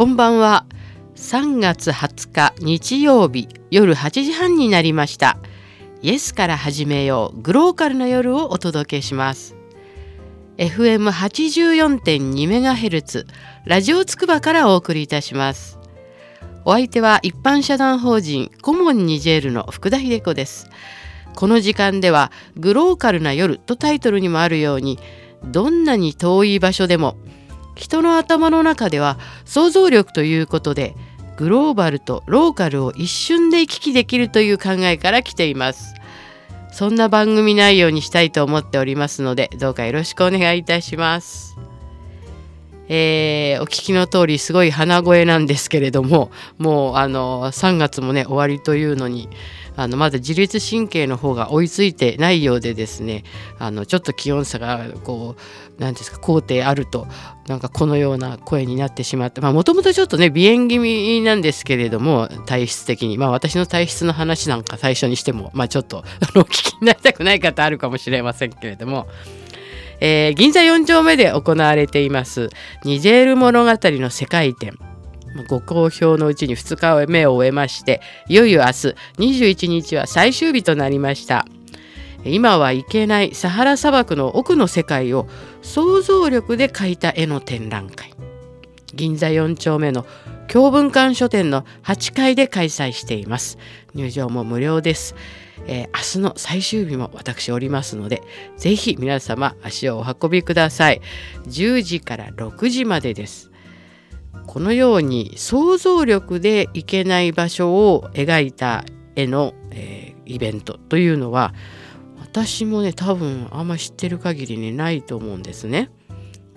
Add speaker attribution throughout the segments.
Speaker 1: こんばんは。3月20日日曜日夜8時半になりました。イエスから始めようグローカルな夜をお届けします。FM84.2MHz ラジオつくばからお送りいたします。お相手は一般社団法人コモンニジェールの福田秀子です。この時間ではグローカルな夜とタイトルにもあるようにどんなに遠い場所でも人の頭の中では想像力ということでグローバルとローカルを一瞬で行き来できるという考えから来ています。そんな番組内容にしたいと思っておりますのでどうかよろしくお願いいたします。えー、お聞きの通りすごい鼻声なんですけれどももうあの3月もね終わりというのにあのまだ自律神経の方が追いついてないようでですねあのちょっと気温差がこう何ですか高低あるとなんかこのような声になってしまってもともとちょっとね鼻炎気味なんですけれども体質的にまあ私の体質の話なんか最初にしてもまあちょっとお聞きになりたくない方あるかもしれませんけれども。えー、銀座4丁目で行われています。ニジェール物語の世界展。ご好評のうちに2日目を終えましていよいよ明日21日は最終日となりました。今は行けないサハラ砂漠の奥の世界を想像力で描いた絵の展覧会。銀座4丁目の教文館書店の8階で開催しています。入場も無料です、えー、明日の最終日も私おりますのでぜひ皆様足をお運びください10時から6時までですこのように想像力でいけない場所を描いた絵の、えー、イベントというのは私もね多分あんま知ってる限りにないと思うんですね。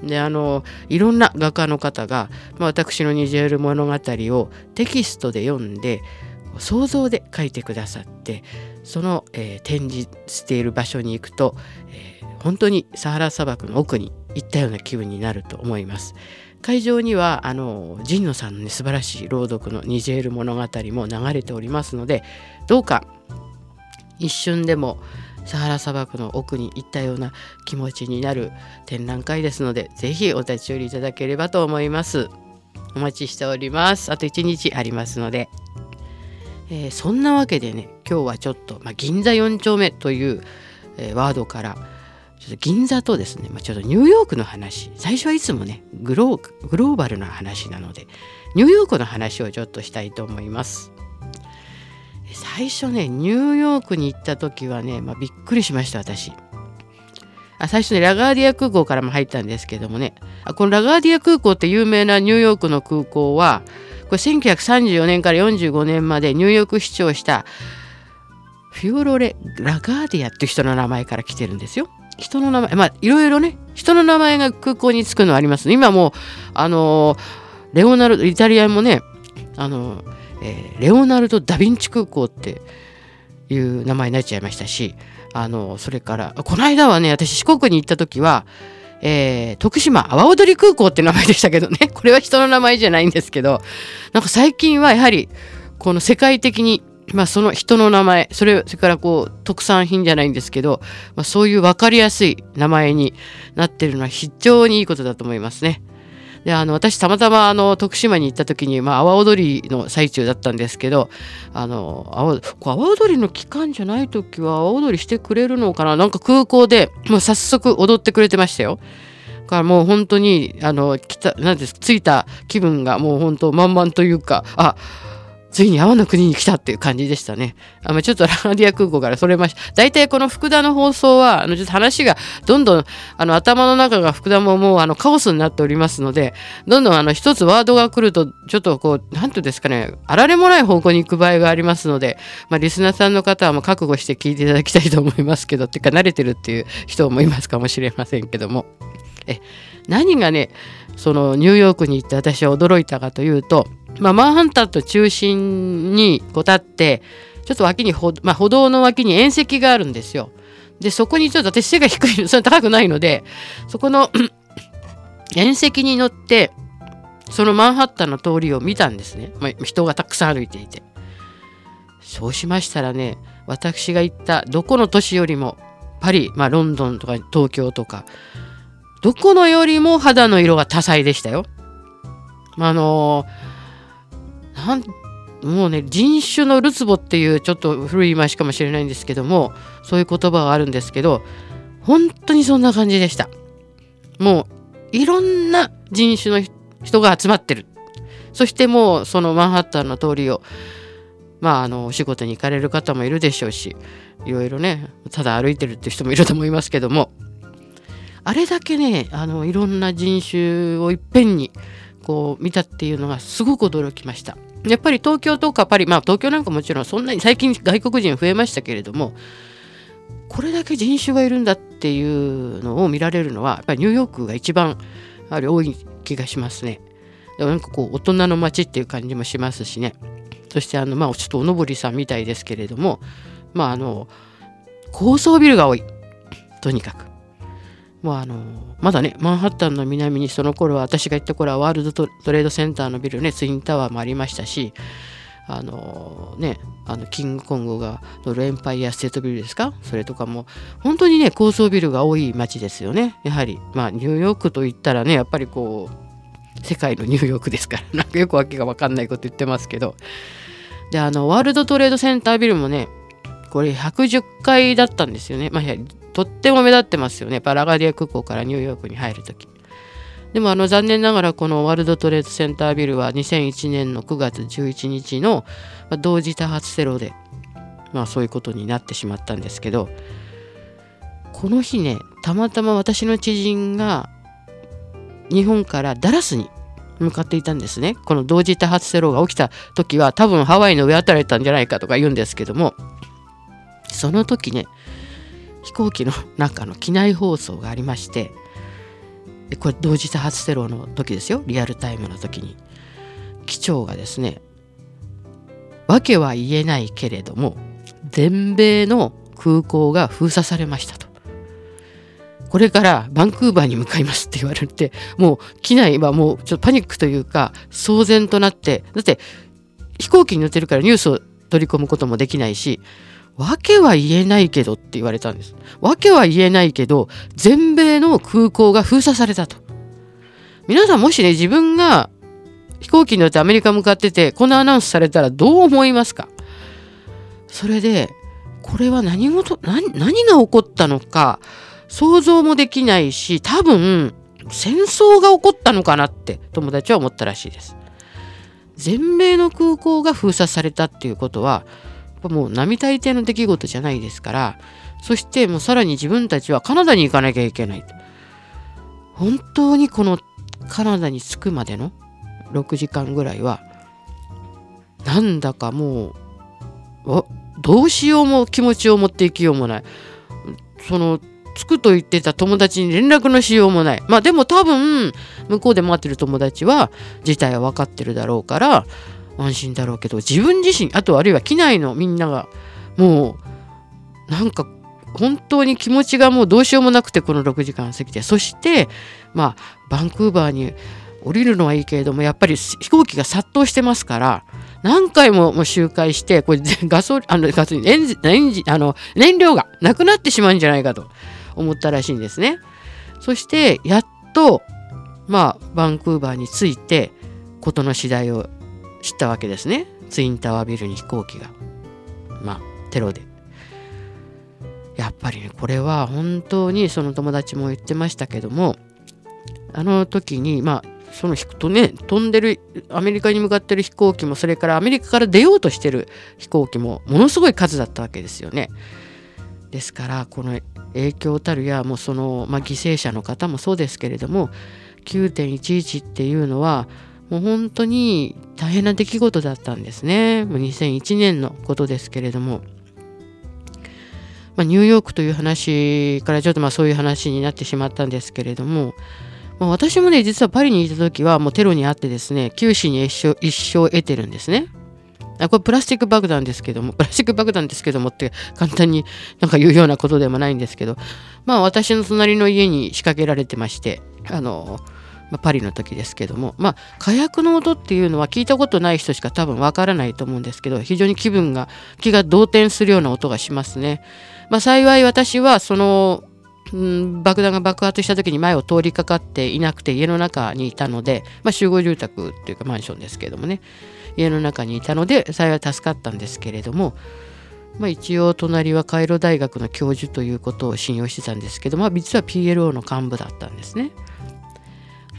Speaker 1: であのいろんな画家の方が、まあ、私の「ニジェール物語」をテキストで読んで想像で描いてくださってその、えー、展示している場所に行くと、えー、本当にサハラ砂漠の奥に行ったような気分になると思います。会場にはあの神野さんの、ね、素晴らしい朗読の「ニジェール物語」も流れておりますのでどうか一瞬でもサハラ砂漠の奥に行ったような気持ちになる展覧会ですので是非お立ち寄りいただければと思います。お待ちしております。あと1日ありますので、えー、そんなわけでね今日はちょっと、まあ、銀座4丁目という、えー、ワードから「ちょっと銀座とですね、まあ、ちょっとニューヨークの話最初はいつもねグローグローバルな話なのでニューヨークの話をちょっとしたいと思います。最初ねニューヨークに行った時はね、まあ、びっくりしました私。あ最初ねラガーディア空港からも入ったんですけどもね。あこのラガーディア空港って有名なニューヨークの空港はこれ1934年から45年までニューヨーク市長したフィオロレ・ラガーディアっていう人の名前から来てるんですよ。人の名前まあいろいろね人の名前が空港につくのはあります、今もうあのレオナルドイタリアもねあの、えー、レオナルド・ダ・ヴィンチ空港っていう名前になっちゃいましたしあのそれからこの間はね私四国に行った時はえー、徳島阿波踊り空港って名前でしたけどね これは人の名前じゃないんですけどなんか最近はやはりこの世界的にまあ、その人の名前それそれからこう特産品じゃないんですけど、まあ、そういう分かりやすい名前になってるのは非常にいいことだと思いますね。であの私たまたまあの徳島に行った時に、まあ、阿波踊りの最中だったんですけどあの阿波踊りの期間じゃない時は阿波踊りしてくれるのかな？なんか空港でもう早速踊ってくれてましたよ。からもう本当にあの来たなんです着いた気分がもう本当満々というかあついに泡の国に来たっていう感じでしたね。あまちょっとラーディア空港からそれました。大体この福田の放送は、あのちょっと話がどんどんあの頭の中が福田ももうあのカオスになっておりますので、どんどんあの一つワードが来ると、ちょっとこう、なんていうんですかね、あられもない方向に行く場合がありますので、まあ、リスナーさんの方はもう覚悟して聞いていただきたいと思いますけど、っていうか慣れてるっていう人もいますかもしれませんけども。え何がねそのニューヨークに行って私は驚いたかというと、まあ、マンハンタンと中心にこう立ってちょっと脇に歩,、まあ、歩道の脇に縁石があるんですよ。でそこにちょっと私背が低い それ高くないのでそこの縁石に乗ってそのマンハッタンの通りを見たんですね、まあ、人がたくさん歩いていてそうしましたらね私が行ったどこの都市よりもパリ、まあ、ロンドンとか東京とかどこのよりも肌の色が多彩でしたよ。まあのなんもうね人種のるつぼっていうちょっと古い言い回しかもしれないんですけどもそういう言葉があるんですけど本当にそんな感じでした。もういろんな人種の人が集まってる。そしてもうそのマンハッタンの通りをまああのお仕事に行かれる方もいるでしょうしいろいろねただ歩いてるって人もいると思いますけどもあれだけねあのいろんな人種をいっぺんにこう見たっていうのがすごく驚きました。やっぱり東京とかパリまあ東京なんかもちろんそんなに最近外国人増えましたけれどもこれだけ人種がいるんだっていうのを見られるのはやっぱりニューヨークが一番やはり多い気がしますね。でもなんかこう大人の街っていう感じもしますしね。そしてあのまあちょっとおのぼりさんみたいですけれどもまああの高層ビルが多いとにかく。もうあのまだねマンハッタンの南にその頃は私が行った頃はワールドトレードセンターのビルねツインタワーもありましたしあのねあのキングコングが乗るエンパイアステートビルですか？それとかも本当にね高層ビルが多い街ですよね。やはりまあニューヨークといったらねやっぱりこう世界のニューヨークですから なんかよくわけが分かんないこと言ってますけど。であのワールドトレードセンタービルもねこれ110階だったんですよね。まあ、とっても目立ってますよね。パラガディア空港からニューヨークに入るとき。でもあの残念ながらこのワールドトレードセンタービルは2001年の9月11日の同時多発テロで、まあ、そういうことになってしまったんですけどこの日ねたまたま私の知人が日本からダラスに向かっていたんですねこの同時多発テロが起きた時は多分ハワイの上あたりだったんじゃないかとか言うんですけどもその時ね飛行機の中の機内放送がありましてこれ同時多発テロの時ですよ。リアルタイムの時に。機長がですね訳は言えないけれども全米の空港が封鎖されましたと。これからバンクーバーに向かいますって言われてもう機内はもうちょっとパニックというか騒然となってだって飛行機に乗ってるからニュースを取り込むこともできないし訳は言えないけどって言われたんです。訳は言えないけど、全米の空港が封鎖されたと。皆さんもしね、自分が飛行機に乗ってアメリカ向かってて、このアナウンスされたらどう思いますか？それで、これは何事何、何が起こったのか、想像もできないし、多分、戦争が起こったのかなって友達は思ったらしいです。全米の空港が封鎖されたっていうことは、ぱもう並大抵の出来事じゃないですからそしてもうさらに自分たちはカナダに行かなきゃいけない本当にこのカナダに着くまでの6時間ぐらいはなんだかもうどうしようも気持ちを持っていきようもない。その着くと言ってた友達に連絡のしようもない。まあでも多分向こうで待ってる友達は事態は分かってるだろうから安心だろうけど自分自身あとあるいは機内のみんながもうなんか本当に気持ちがもうどうしようもなくてこの6時間過ぎてそしてまあバンクーバーに降りるのはいいけれどもやっぱり飛行機が殺到してますから何回ももう周回してこれ ガソリンあのガソリンエンジエンジあの燃料がなくなってしまうんじゃないかと思ったらしいんですね。そしてやっとまあバンクーバーに着いて事の次第を知ったわけですね。ツインタワービルに飛行機が。まあテロで。やっぱりねこれは本当にその友達も言ってましたけどもあの時にまあそのとね飛んでるアメリカに向かってる飛行機もそれからアメリカから出ようとしてる飛行機もものすごい数だったわけですよね。ですからこの影響たるやもうその、まあ、犠牲者の方もそうですけれども9.11っていうのはもう本当に大変な出来事だったんですね。もう2001年のことですけれども。まあ、ニューヨークという話からちょっとまあそういう話になってしまったんですけれども、まあ、私もね実はパリにいた時はもうテロにあってですね九死に一生一生得てるんですね。あこれプラスチック爆弾ですけども プラスチック爆弾ですけどもって簡単になんか言うようなことでもないんですけどまあ私の隣の家に仕掛けられてましてあのまあ、パリの時ですけども、まあ、火薬の音っていうのは聞いたことない人しか多分わからないと思うんですけど非常に気分が気が動転するような音がしますね。まあ、幸い私はそのうん、爆弾が爆発した時に前を通りかかっていなくて家の中にいたので、まあ、集合住宅っていうかマンションですけどもね家の中にいたので幸い助かったんですけれども、まあ、一応隣はカイロ大学の教授ということを信用してたんですけど、まあ、実は PLO の幹部だったんですね。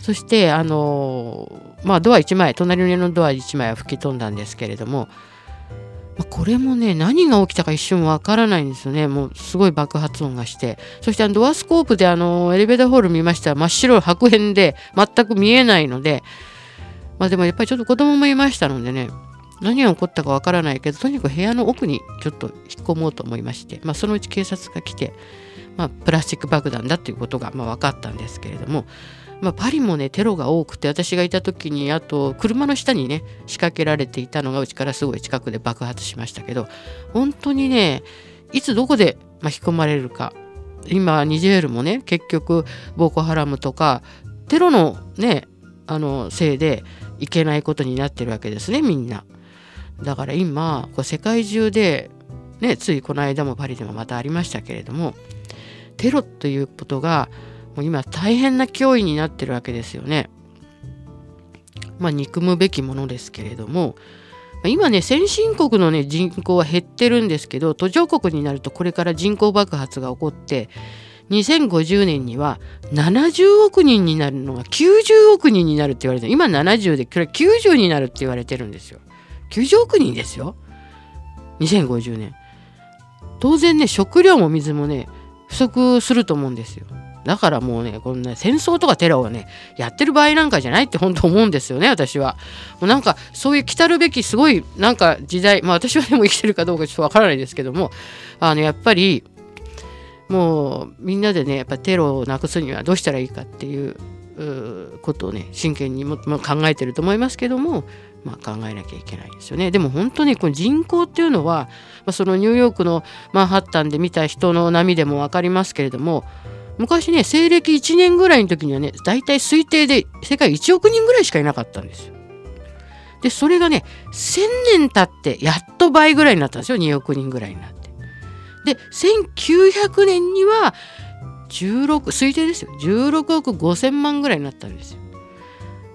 Speaker 1: そしてあのまあドア1枚隣の家のドア1枚は吹き飛んだんですけれどもまこれもね何が起きたか一瞬わからないんですよね。もうすごい爆発音がして。そしてあのドアスコープであのエレベーターホール見ました。ら真っ白白煙で全く見えないので。まあでもやっぱりちょっと子供もいましたのでね何が起こったかわからないけどとにかく部屋の奥にちょっと引っ込もうと思いまして、まあ、そのうち警察が来て、まあ、プラスチック爆弾だっていうことがまあ分かったんですけれども。まあ、パリもねテロが多くて私がいた時にあと車の下にね仕掛けられていたのがうちからすごい近くで爆発しましたけど本当にねいつどこで巻き込まれるか今ニジェールもね結局ボーコハラムとかテロのねあのせいでいけないことになってるわけですねみんな。だから今こう世界中でねついこの間もパリでもまたありましたけれどもテロということがもう今大変な脅威になってるわけですよね。まあ憎むべきものですけれども今ね先進国のね人口は減ってるんですけど途上国になるとこれから人口爆発が起こって2050年には70億人になるのが90億人になるって言われて今70でこれ90になるって言われてるんですよ。90億人ですよ。2050年。当然ね食料も水もね不足すると思うんですよ。だからもうね、こんな戦争とかテロをね、やってる場合なんかじゃないって本当思うんですよね、私は。もうなんか、そういう来たるべきすごい、なんか時代、まあ私はでも生きてるかどうかちょっとわからないですけども、あの、やっぱり、もうみんなでね、やっぱテロをなくすにはどうしたらいいかっていうことをね、真剣にも、まあ、考えてると思いますけども、まあ、考えなきゃいけないですよね。でも本当にこの人口っていうのは、まあ、そのニューヨークのマンハッタンで見た人の波でも分かりますけれども昔ね西暦1年ぐらいの時にはね大体推定で世界1億人ぐらいしかいなかったんですよ。でそれがね1000年経ってやっと倍ぐらいになったんですよ2億人ぐらいになって。で1900年には16推定ですよ16億5000万ぐらいになったんですよ。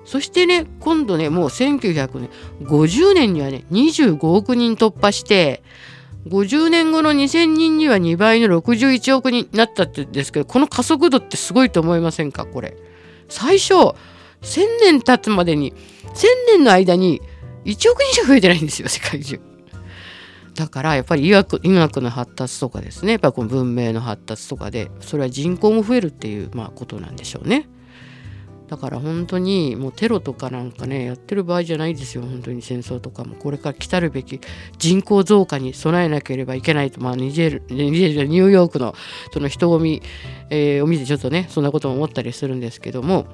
Speaker 1: そしてね今度ねもう1950年にはね25億人突破して50年後の2000人には2倍の61億人になったってですけどこの加速度ってすごいと思いませんかこれ最初1000年経つまでに1000年の間に1億人しか増えてないんですよ世界中だからやっぱり医学医学の発達とかですねやっぱこの文明の発達とかでそれは人口も増えるっていうまあことなんでしょうね。だから本当にもうテロとかなんかねやってる場合じゃないですよ本当に戦争とかも。これから来たるべき人口増加に備えなければいけないと。まあニジェルニジェルニューヨークのその人混み、を見てちょっとねそんなことも思ったりするんですけども。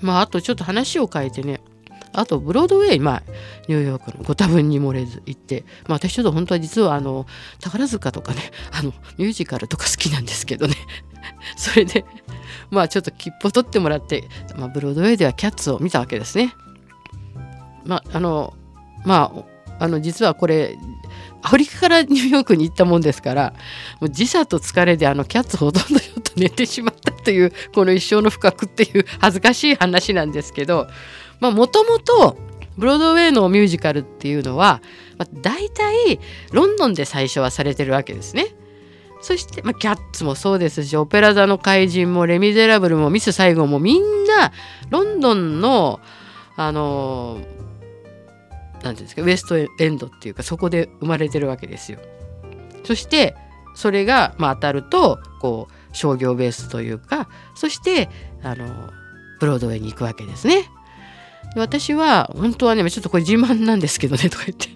Speaker 1: まああとちょっと話を変えてね。あとブロードウェイ、まあ、ニューヨークのご多分に漏れず行って、まあ、私ちょっと本当は実はあの宝塚とかねあのミュージカルとか好きなんですけどね。それでまあちょっと切符を取ってもらって、まあ、ブロードウェイではキャッツを見たわけですね。まああのまああの実はこれアフリカからニューヨークに行ったもんですからもう時差と疲れであのキャッツほとんどちょっと寝てしまったというこの一生の不覚っていう恥ずかしい話なんですけどもともとブロードウェイのミュージカルっていうのは、まあ、大体ロンドンで最初はされてるわけですね。そして、まあ、キャッツもそうですしオペラ座の怪人もレ・ミゼラブルもミス・サイゴンもみんなロンドンのあの何ていうんですかウエストエンドっていうかそこで生まれてるわけですよ。そしてそれが、まあ、当たるとこう商業ベースというかそしてあのブロードウェイに行くわけですね。私は本当はねちょっとこれ自慢なんですけどねとか言って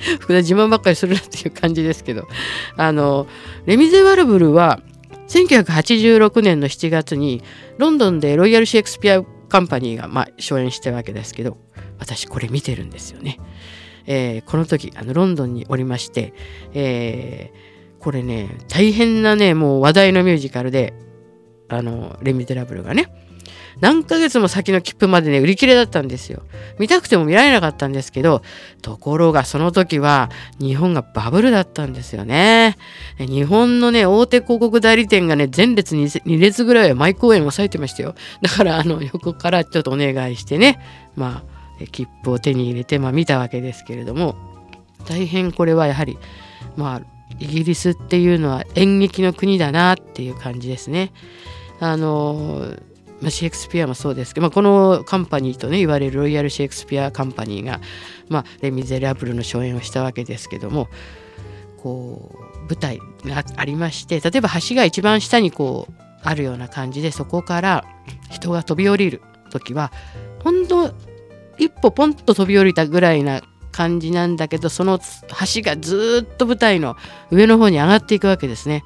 Speaker 1: 福田自慢ばっかりするなっていう感じですけどあのレミゼ・ワルブルは1986年の7月にロンドンでロイヤル・シェイクスピア・カンパニーが、まあ、初演したわけですけど私これ見てるんですよね。えー、この時あのロンドンにおりまして、えー、これね大変なねもう話題のミュージカルであのレ・ミゼラブルがね何ヶ月も先の切符までね売り切れだったんですよ。見たくても見られなかったんですけどところがその時は日本がバブルだったんですよね。日本のね大手広告代理店がね前列 2, 列ぐらいは毎公演抑えてましたよ。だからあの横からちょっとお願いしてねまあ切符を手に入れて、まあ、見たわけですけれども大変これはやはりまあイギリスっていうのは演劇の国だなっていう感じですね。あのまあ、シェイクスピアもそうですけど、まあ、このカンパニーとね言われるロイヤル・シェイクスピア・カンパニーが、まあ、レ・ミゼラブルの初演をしたわけですけどもこう舞台がありまして例えば橋が一番下にこうあるような感じでそこから人が飛び降りる時は本当一歩ポンと飛び降りたぐらいな感じなんだけどその橋がずっと舞台の上の方に上がっていくわけですね。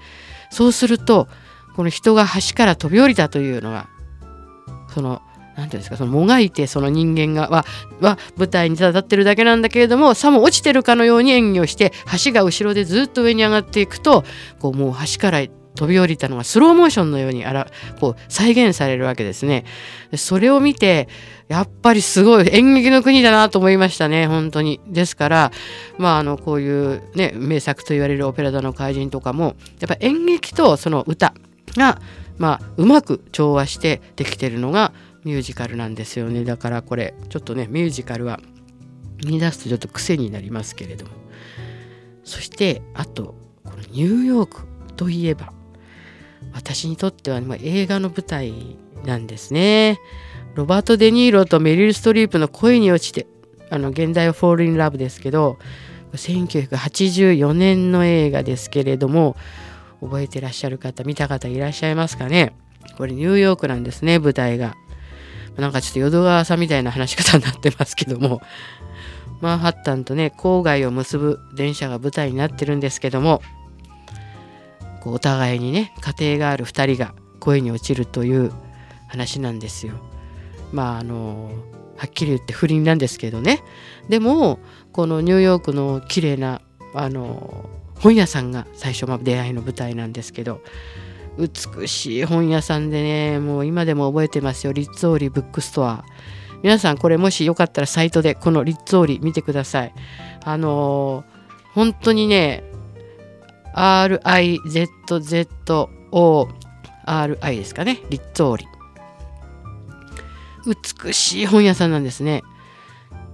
Speaker 1: そうするとこの人が橋から飛び降りたというのがその何ていうんですかそのもがいてその人間がはは舞台にただ立ってるだけなんだけれどもさも落ちてるかのように演技をして橋が後ろでずっと上に上がっていくとこうもう橋から飛び降りたのがスローモーションのようにあらこう再現されるわけですね。それを見てやっぱりすごい演劇の国だなと思いましたね本当に。ですからまああのこういうね名作と言われる「オペラ座の怪人」とかもやっぱ演劇とその歌がまあうまく調和してできてるのがミュージカルなんですよね。だからこれちょっとねミュージカルは見出すとちょっと癖になりますけれども。そしてあとこのニューヨークといえば私にとっては、ま、映画の舞台なんですね。ロバート・デ・ニーロとメリル・ストリープの恋に落ちてあの原題は「Fall in Love」ですけど1984年の映画ですけれども覚えてらっしゃる方見た方いらっしゃいますかね？これニューヨークなんですね舞台が。なんかちょっと淀川さんみたいな話し方になってますけども。マンハッタンとね郊外を結ぶ電車が舞台になってるんですけども。こうお互いにね家庭がある2人が恋に落ちるという話なんですよ。まああのはっきり言って不倫なんですけどね。でもこのニューヨークの綺麗なあの本屋さんが最初の出会いの舞台なんですけど美しい本屋さんでねもう今でも覚えてますよ。リッツオーリブックストア。皆さんこれもしよかったらサイトでこのリッツオーリ見てください。あのー、本当にね RIZZOLI ですかね。リッツオーリ美しい本屋さんなんですね。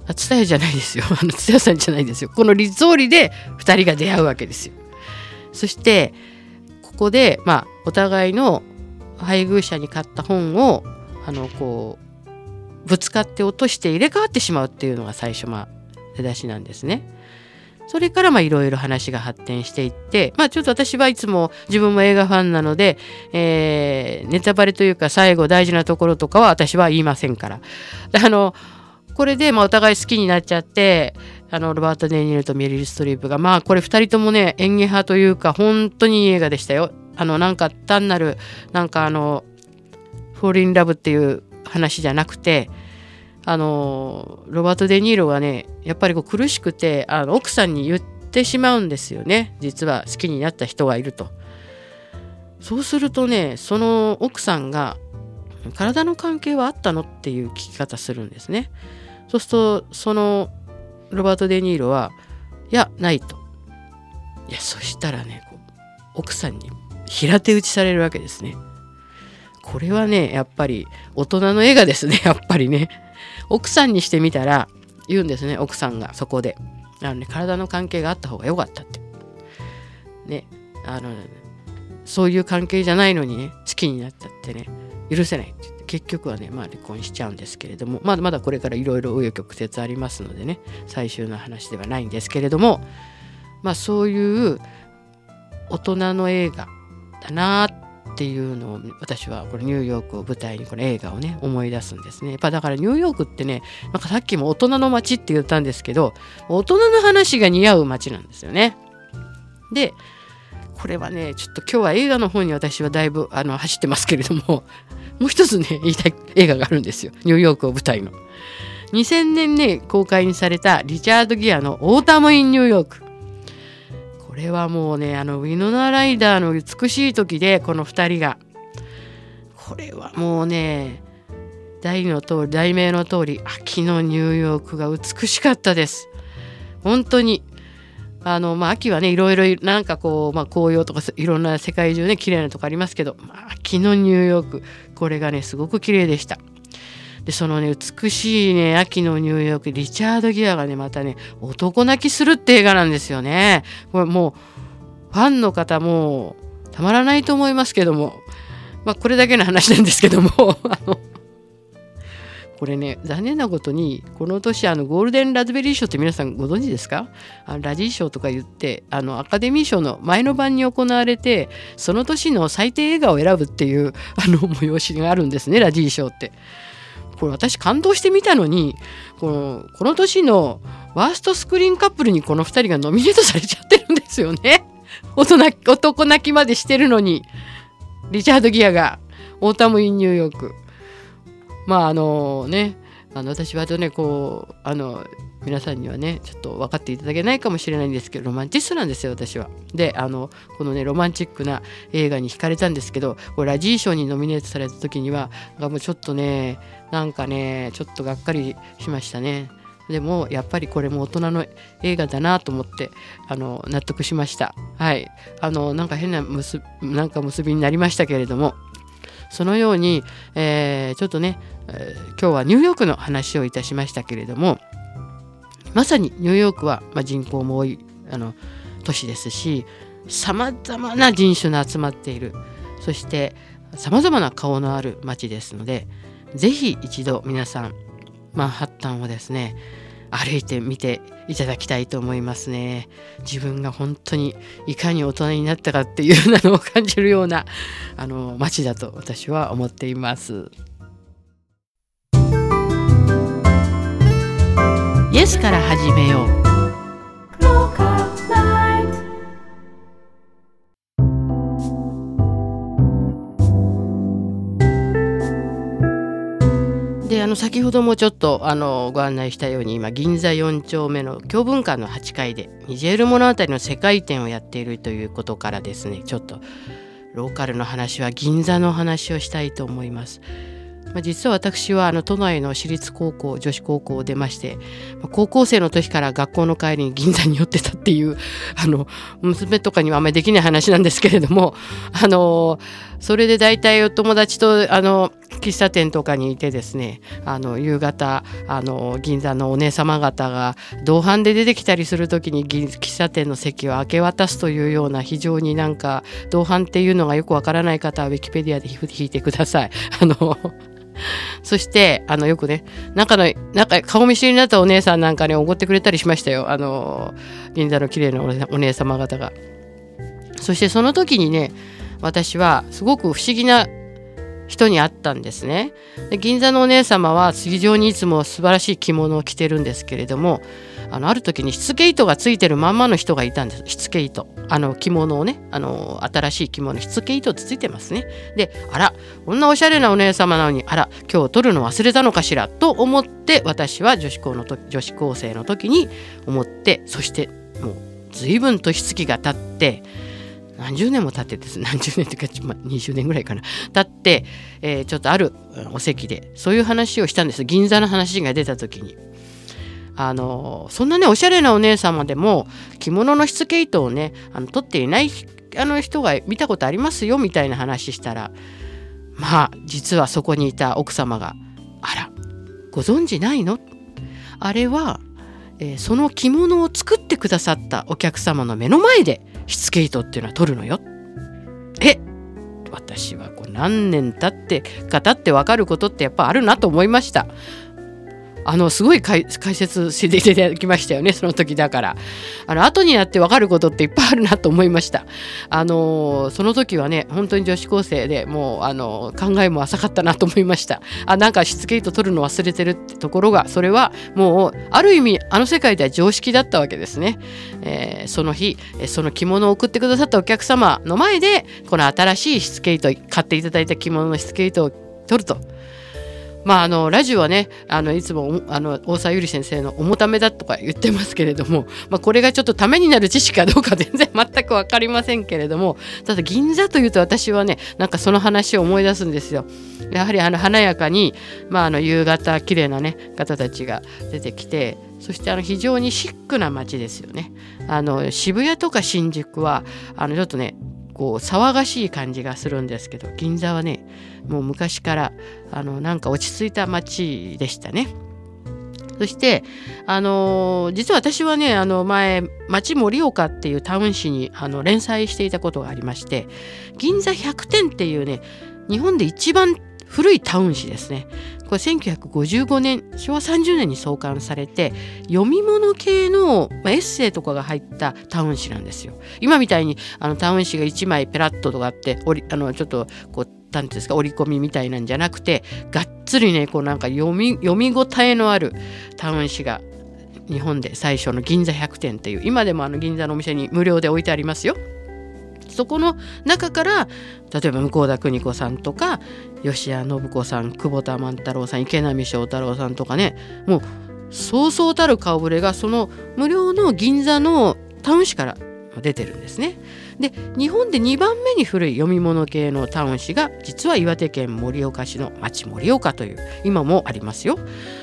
Speaker 1: あツタヤじゃないですよ あのツタヤさんじゃないですよこのリゾーリで2人が出会うわけですよそしてここでまあお互いの配偶者に買った本をあのこうぶつかって落として入れ替わってしまうっていうのが最初まあ出だしなんですね。それからいろいろ話が発展していって、まあちょっと私はいつも自分も映画ファンなので、えー、ネタバレというか最後大事なところとかは私は言いませんから。あの、これでまあお互い好きになっちゃってあのロバート・デ・ニールとメリル・ストリープがまあこれ2人ともね演技派というか本当にいい映画でしたよ。あのなんか単なるなんかあの「フォーリン・ラブ」っていう話じゃなくてあのロバート・デ・ニーロはねやっぱりこう苦しくてあの奥さんに言ってしまうんですよね実は好きになった人がいると。そうするとねその奥さんが体の関係はあったのっていう聞き方するんですね。そうするとそのロバート・デ・ニーロはいやないと。いやそしたらね奥さんに平手打ちされるわけですね。これはねやっぱり大人の映画ですね。やっぱりね。奥さんにしてみたら言うんですね奥さんがそこで。あの、ね、体の関係があった方が良かったって。ねあのそういう関係じゃないのにね好きになったってね許せないって。結局はねまあ離婚しちゃうんですけれどもまだまだこれからいろいろ紆余曲折ありますのでね最終の話ではないんですけれどもまあそういう大人の映画だなっていうのを私はこれニューヨークを舞台にこの映画をね思い出すんですね。やっぱだからニューヨークってねなんかさっきも大人の街って言ったんですけど大人の話が似合う街なんですよね。でこれはねちょっと今日は映画の方に私はだいぶあの走ってますけれどももう一つね言いたい映画があるんですよ。ニューヨークを舞台の。2000年ね公開にされたリチャード・ギアの「オータム・イン・ニューヨーク」これはもうねあのウィノナ・ライダーの美しい時でこの2人が。これはもうね題の通り題名の通り秋のニューヨークが美しかったです。本当にあのまあ秋はねいろいろなんかこう、まあ、紅葉とかいろんな世界中ね綺麗なとこありますけど、まあ、秋のニューヨークこれがねすごく綺麗でした。でそのね美しいね秋のニューヨークリチャード・ギアがねまたね男泣きするって映画なんですよね。これもうファンの方もたまらないと思いますけどもまあこれだけの話なんですけども あのこれね残念なことにこの年あのゴールデンラズベリー賞って皆さんご存知ですか？あのラジー賞とか言ってあのアカデミー賞の前の晩に行われてその年の最低映画を選ぶっていう あの催しがあるんですねラジー賞って。これ私感動してみたのにこのこの年のワーストスクリーンカップルにこの2人がノミネートされちゃってるんですよね。男泣きまでしてるのにリチャード・ギアがオータム・イン・ニューヨーク。まああのねあの私はとねこうあの皆さんにはねちょっと分かっていただけないかもしれないんですけどロマンチストなんですよ私は。であのこのねロマンチックな映画に惹かれたんですけどこれラジー賞にノミネートされた時にはもうちょっとねなんかねちょっとがっかりしましたね。でもやっぱりこれも大人の映画だなと思ってあの納得しました。はい。あのなんか変な結なんか結びになりましたけれどもそのように、えー、ちょっとね、えー、今日はニューヨークの話をいたしましたけれどもまさにニューヨークは、まあ、人口も多いあの都市ですしさまざまな人種の集まっているそしてさまざまな顔のある街ですので是非一度皆さんマンハッタンをですね歩いてみていただきたいと思いますね。自分が本当にいかに大人になったかっていうのを感じるような あの街だと私は思っています。イエスから始めよう。の先ほどもちょっとあのご案内したように今銀座4丁目の教文館の8階でニジェール物語の世界展をやっているということからですねちょっとローカルの話は銀座の話をしたいと思います。まあ、実は私はあの都内の私立高校女子高校を出まして、まあ、高校生の時から学校の帰りに銀座に寄ってたっていう あの娘とかにはあんまりできない話なんですけれどもあのそれで大体お友達とあの喫茶店とかにいてですねあの夕方あの銀座のお姉様方が同伴で出てきたりする時に喫茶店の席を明け渡すというような非常になんか同伴っていうのがよくわからない方はウィキペディアで引いてください。あのそして、あの、よくね、中の、中、顔見知りになったお姉さんなんかに、ね、おごってくれたりしましたよ。あの、銀座の綺麗なお姉様方が。そしてその時にね、私はすごく不思議な人に会ったんですね。で銀座のお姉様は非常にいつも素晴らしい着物を着てるんですけれどもあのある時にしつけ糸がついてるまんまの人がいたんです。しつけ糸。あの着物をねあの新しい着物しつけ糸ってついてますね。であらこんなおしゃれなお姉様なのにあら今日取るの忘れたのかしらと思って私は女子高の女子高生の時に思ってそしてもう随分としつきが経って何十年も経ってです何十年っていうか、ま、20年ぐらいかな経って、えー、ちょっとあるお席でそういう話をしたんです銀座の話が出た時に。あのそんなねおしゃれなお姉様でも着物のしつけ糸をねあの取っていないあの人が見たことありますよみたいな話したらまあ実はそこにいた奥様が「あらご存知ないの?」あれは、えー、その着物を作ってくださったお客様の目の前でしつけ糸っていうのは取るのよ。え？私はこう何年経ってか経って分かることってやっぱあるなと思いました。あのすごい解説していただきましたよね。その時だから。あの後になって分かることっていっぱいあるなと思いました。あのその時はね本当に女子高生でもうあの考えも浅かったなと思いました。あなんかしつけ糸取るの忘れてるってところがそれはもうある意味あの世界では常識だったわけですね、えー、その日その着物を送ってくださったお客様の前でこの新しいしつけ糸買っていただいた着物のしつけ糸を取ると。まあ、あのラジオはねあのいつもあの大沢ゆり先生の「重ためだ」とか言ってますけれども、まあ、これがちょっとためになる知識かどうか 全然全く分かりませんけれどもただ銀座というと私はねなんかその話を思い出すんですよ。やはりあの華やかに、まあ、あの夕方綺麗なね方たちが出てきてそしてあの非常にシックな街ですよね。あの渋谷とか新宿はあのちょっとねこう騒がしい感じがするんですけど銀座はねもう昔からあのなんか落ち着いた街でしたね。そして、あの、実は私はねあの前町盛岡っていうタウン誌にあの連載していたことがありまして銀座100点っていうね日本で一番古いタウン誌ですねこれ1955年昭和30年に創刊されて読み物系の、エッセイとかが入ったタウン誌なんですよ。今みたいにあのタウン誌が1枚ペラッととかあってあのちょっとこう何ていうんですか折り込みみたいなんじゃなくてがっつりねこうなんか読み読み応えのあるタウン誌が日本で最初の銀座100店っていう今でもあの銀座のお店に無料で置いてありますよ。そこの中から例えば向田邦子さんとか吉谷信子さん久保田万太郎さん池波正太郎さんとかねもうそうそうたる顔ぶれがその無料の銀座のタウン誌から出てるんですね。で日本で2番目に古い読み物系のタウン誌が実は岩手県盛岡市の町盛岡という今もありますよ。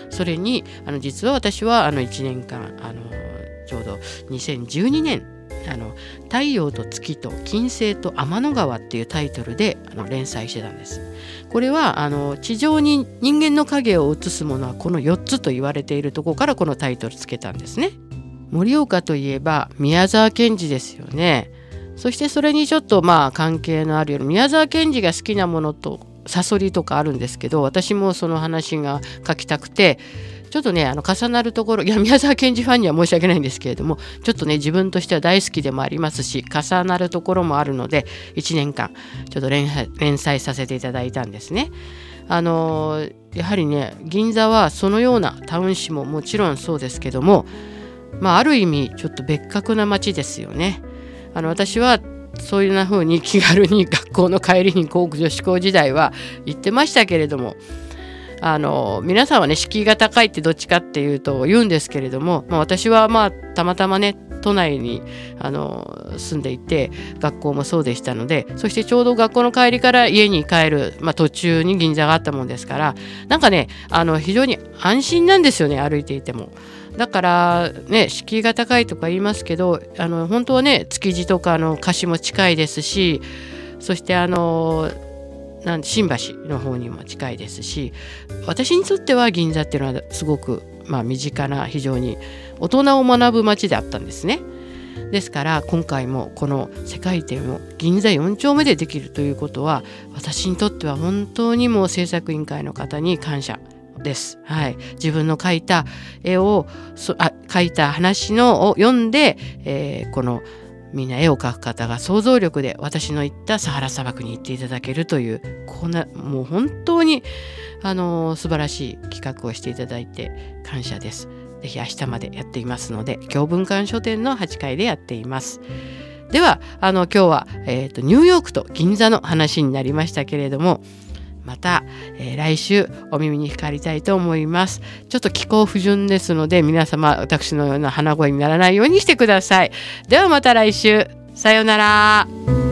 Speaker 1: それにあの実は私はあの1年間あのちょうど2012年あの「太陽と月と金星と天の川」っていうタイトルであの連載してたんです。これはあの地上に人間の影を映すものはこの4つと言われているとこからこのタイトルつけたんですね。盛岡といえば宮沢賢治ですよね。そしてそれにちょっとまあ関係のあるような宮沢賢治が好きなものとサソリとかあるんですけど私もその話が書きたくてちょっとねあの重なるところ いや宮沢賢治ファンには申し訳ないんですけれどもちょっとね自分としては大好きでもありますし重なるところもあるので1年間ちょっと連載させていただいたんですね。あのやはりね銀座はそのようなタウン誌ももちろんそうですけどもまあある意味ちょっと別格な街ですよね。あの私はそういうな風に気軽に学校の帰りに航空女子校時代は行ってましたけれどもあの皆さんはね敷居が高いってどっちかっていうと言うんですけれども、まあ、私はまあたまたまね都内にあの住んでいて学校もそうでしたのでそしてちょうど学校の帰りから家に帰る、まあ、途中に銀座があったもんですからなんかねあの非常に安心なんですよね歩いていても。だからね敷居が高いとか言いますけどあの本当はね築地とかの貸しも近いですしそしてあのなん新橋の方にも近いですし私にとっては銀座っていうのはすごく、まあ、身近な非常に大人を学ぶ街であったんですね。ですから今回もこの世界展を銀座4丁目でできるということは私にとっては本当にもう制作委員会の方に感謝です。はい、自分の描いた絵をあ描いた話のを読んで、えー、このみんな絵を描く方が想像力で私の言ったサハラ砂漠に行っていただけるというこんなもう本当にあの素晴らしい企画をしていただいて感謝です。ぜひ明日までやっていますので教文館書店の8階でやっています。ではあの今日は、えーとニューヨークと銀座の話になりましたけれどもまた、えー、来週お耳にかかりたいと思います。ちょっと気候不順ですので皆様私のような鼻声にならないようにしてください。ではまた来週。さようなら。